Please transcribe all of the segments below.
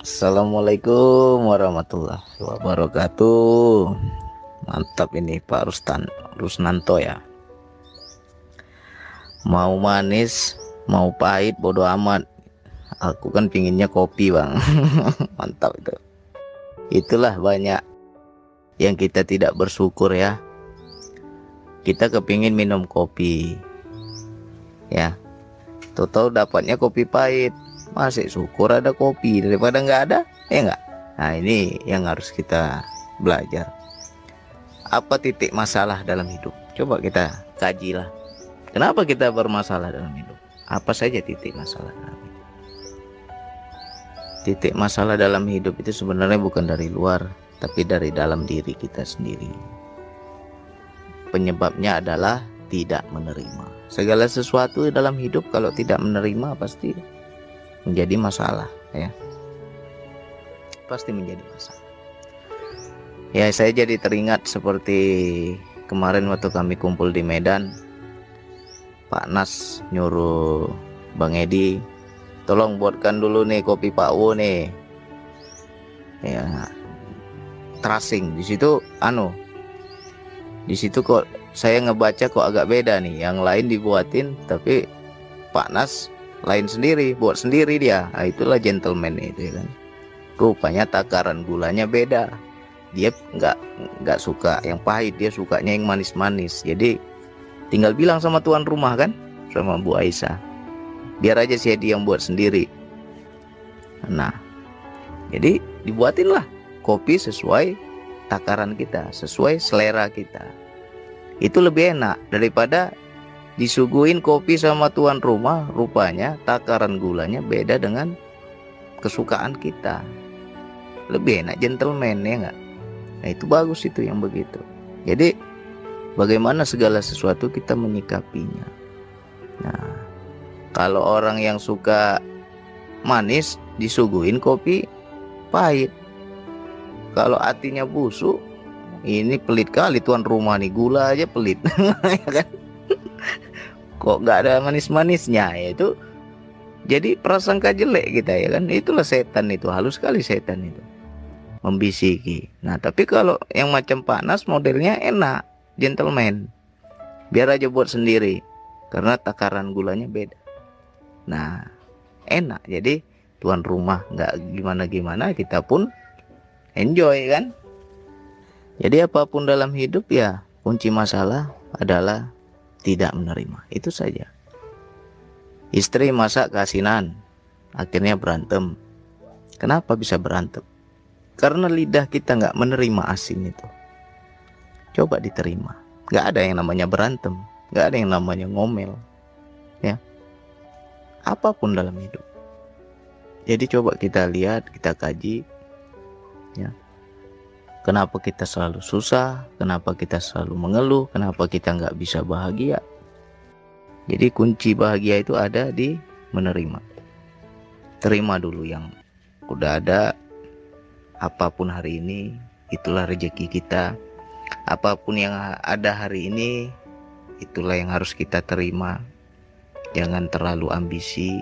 Assalamualaikum warahmatullahi wabarakatuh. Mantap ini Pak Rustan Rusnanto ya. Mau manis Mau pahit bodoh amat. Aku kan pinginnya kopi bang. Mantap itu. Itulah banyak Yang kita tidak bersyukur ya. Kita kepingin minum kopi Ya. Tahu-tahu dapatnya kopi pahit masih syukur ada kopi daripada nggak ada ya nggak? Nah ini yang harus kita belajar. Apa titik masalah dalam hidup? Coba kita kajilah. Kenapa kita bermasalah dalam hidup? Apa saja titik masalah dalam hidup? Titik masalah dalam hidup itu sebenarnya bukan dari luar tapi dari dalam diri kita sendiri. Penyebabnya adalah tidak menerima. Segala sesuatu dalam hidup kalau tidak menerima pasti menjadi masalah ya. Pasti menjadi masalah. Ya saya jadi teringat seperti kemarin waktu kami kumpul di Medan Pak Nas nyuruh Bang Edi tolong buatkan dulu nih kopi Pak Wo nih. Ya tracing di situ anu di situ kok saya ngebaca kok agak beda nih. Yang lain dibuatin tapi Pak Nas lain sendiri buat sendiri dia. Nah, itulah gentleman itu ya kan. Rupanya takaran gulanya beda. Dia nggak nggak suka yang pahit dia sukanya yang manis-manis. Jadi tinggal bilang sama tuan rumah kan sama Bu Aisyah. Biar aja sih dia yang buat sendiri. Nah jadi dibuatinlah kopi sesuai takaran kita sesuai selera kita. Itu lebih enak daripada disuguhin kopi sama tuan rumah rupanya takaran gulanya beda dengan kesukaan kita. Lebih enak gentleman ya enggak nah itu bagus itu yang begitu. Jadi bagaimana segala sesuatu kita menyikapinya? Nah kalau orang yang suka manis disuguhin kopi pahit. Kalau hatinya busuk ini pelit kali tuan rumah nih gula aja pelit. Ya kan kok nggak ada manis-manisnya ya itu jadi prasangka jelek kita ya kan? Itulah setan itu halus sekali setan itu membisiki. Nah tapi kalau yang macam panas modelnya enak gentleman. Biar aja buat sendiri karena takaran gulanya beda. Nah enak. Jadi tuan rumah nggak gimana-gimana kita pun enjoy kan? Jadi apa pun dalam hidup ya kunci masalah adalah tidak menerima. Itu saja. Istri masak keasinan, akhirnya berantem. Kenapa bisa berantem? Karena lidah kita nggak menerima asin itu. Coba diterima. Nggak ada yang namanya berantem, nggak ada yang namanya ngomel, ya. Apa pun dalam hidup. Jadi coba kita lihat, kita kaji, ya Kenapa kita selalu susah? Kenapa kita selalu mengeluh? Kenapa kita nggak bisa bahagia? Jadi kunci bahagia itu ada di menerima. Terima dulu yang udah ada. Apa pun hari ini, itulah rezeki kita. Apa pun yang ada hari ini, itulah yang harus kita terima. Jangan terlalu ambisi,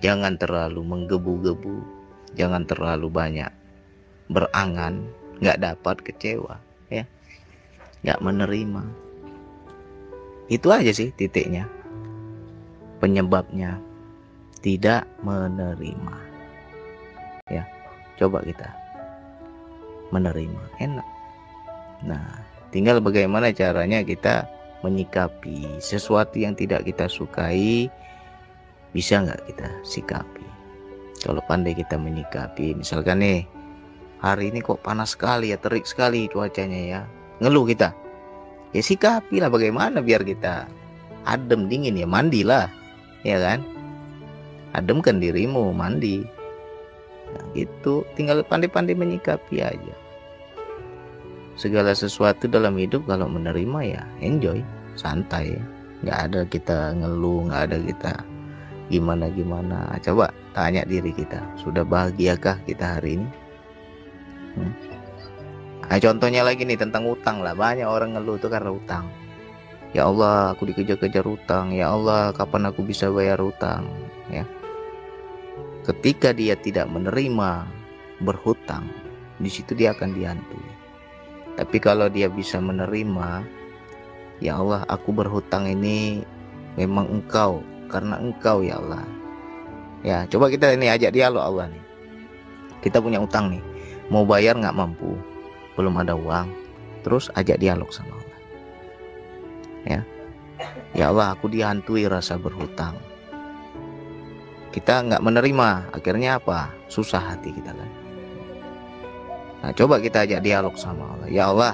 jangan terlalu menggebu-gebu, jangan terlalu banyak berangan nggak dapat kecewa ya. Nggak menerima. Itu aja sih titiknya. Penyebabnya tidak menerima. Ya coba kita menerima. Enak. Nah tinggal bagaimana caranya kita menyikapi sesuatu yang tidak kita sukai bisa nggak kita sikapi? Kalau pandai kita menyikapi misalkan nih hari ini kok panas sekali ya terik sekali cuacanya ya. Ngeluh kita. Ya sikapi lah bagaimana biar kita adem dingin ya mandilah ya kan? Ademkan dirimu mandi. Nah, gitu. Tinggal pandai-pandai menyikapi aja. Segala sesuatu dalam hidup kalau menerima ya enjoy. Santai. Nggak ada kita ngeluh nggak ada kita gimana gimana coba tanya diri kita sudah bahagiakah kita hari ini Hmm. Nah, contohnya lagi nih tentang utang lah. Banyak orang ngeluh tuh karena utang. Ya Allah, aku dikejar-kejar utang. Ya Allah, kapan aku bisa bayar utang? Ya. ketika dia tidak menerima berhutang di situ dia akan dihantui tapi kalau dia bisa menerima ya Allah aku berhutang ini memang engkau karena engkau ya Allah ya coba kita ini ajak dialog Allah nih kita punya utang nih mau bayar nggak mampu belum ada uang terus ajak dialog sama Allah ya. Ya Allah aku dihantui rasa berhutang. Kita nggak menerima akhirnya apa? Susah hati kita kan. Nah coba kita ajak dialog sama Allah. Ya Allah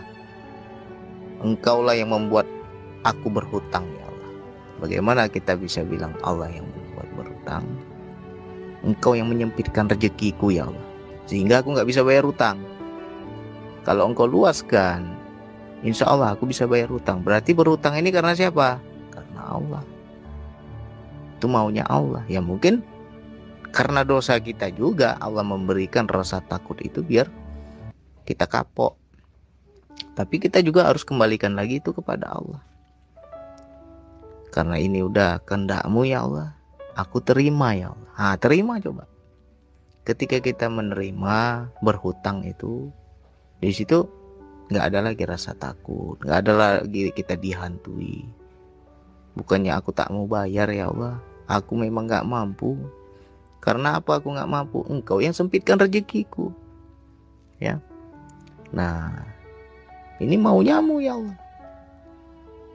engkaulah yang membuat aku berhutang ya Allah. Bagaimana kita bisa bilang Allah yang membuat berhutang? Engkau yang menyempitkan rezekiku ya Allah sehingga aku nggak bisa bayar hutang kalau engkau luaskan insya Allah aku bisa bayar hutang berarti berhutang ini karena siapa? Karena Allah. Itu maunya Allah. Ya mungkin karena dosa kita juga Allah memberikan rasa takut itu biar kita kapok. Tapi kita juga harus kembalikan lagi itu kepada Allah. Karena ini udah kehendakmu ya Allah. Aku terima ya Allah. Nah, terima coba ketika kita menerima berhutang itu di situ nggak ada lagi rasa takut nggak ada lagi kita dihantui. Bukannya aku tak mau bayar ya Allah aku memang nggak mampu. Karena apa aku nggak mampu? Engkau yang sempitkan rezekiku. Ya. Nah ini maunya-mu ya Allah.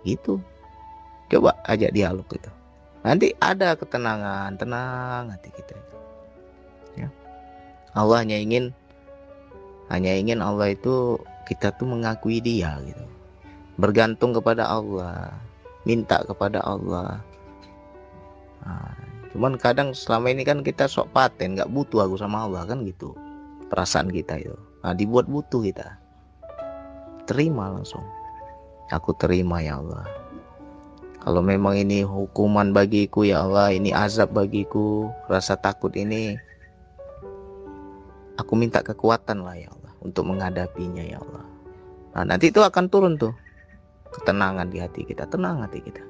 Gitu. Coba ajak dialog itu. Nanti ada ketenangan tenang hati kita. ya Allah hanya ingin hanya ingin Allah itu kita tuh mengakui dia gitu. Bergantung kepada Allah minta kepada Allah. Nah, cuman kadang selama ini kan kita sok paten nggak butuh aku sama Allah kan gitu perasaan kita itu. Nah dibuat butuh kita. Terima langsung. Aku terima ya Allah. Kalau memang ini hukuman bagiku ya Allah ini azab bagiku rasa takut ini aku minta kekuatan lah ya Allah untuk menghadapinya ya Allah. Nah, nanti itu akan turun tuh ketenangan di hati kita, tenang hati kita.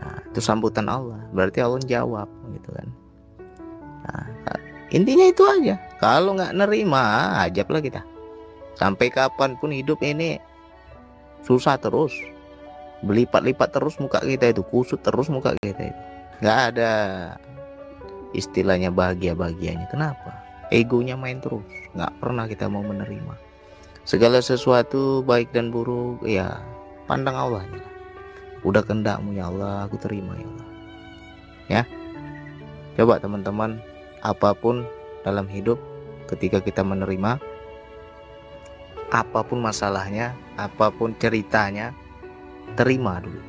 Nah, itu sambutan Allah. Berarti Allah jawab gitu kan. Nah, intinya itu aja. Kalau nggak nerima, ajablah kita. Sampai kapan pun hidup ini susah terus. Belipat-lipat terus muka kita itu, kusut terus muka kita itu. Nggak ada istilahnya bahagia-bahagianya. Kenapa? Egonya main terus. Nggak pernah kita mau menerima. Segala sesuatu baik dan buruk ya pandang Allah ya. udah kendakmu ya Allah aku terima ya Allah. Ya? Coba teman-teman apa pun dalam hidup ketika kita menerima apa pun masalahnya apa pun ceritanya terima dulu.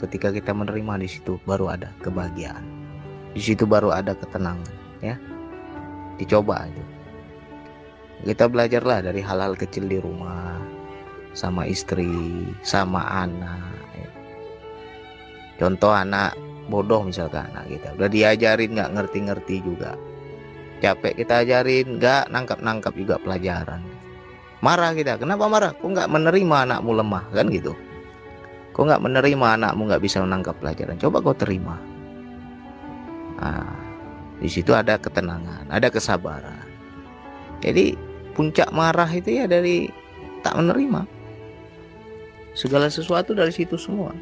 Ketika kita menerima di situ baru ada kebahagiaan. Di situ baru ada ketenangan ya dicoba itu kita belajarlah dari hal-hal kecil di rumah sama istri sama anak ya. contoh anak bodoh misalkan anak kita. Udah diajarin nggak ngerti-ngerti juga. Capek kita ajarin nggak nangkap-nangkap juga pelajaran. Marah kita kenapa marah? Kok nggak menerima anakmu lemah? Kan gitu. Kok nggak menerima anakmu nggak bisa menangkap pelajaran? Coba kau terima. Nah, di situ ada ketenangan, ada kesabaran. Jadi puncak marah itu ya dari tak menerima segala sesuatu dari situ semua.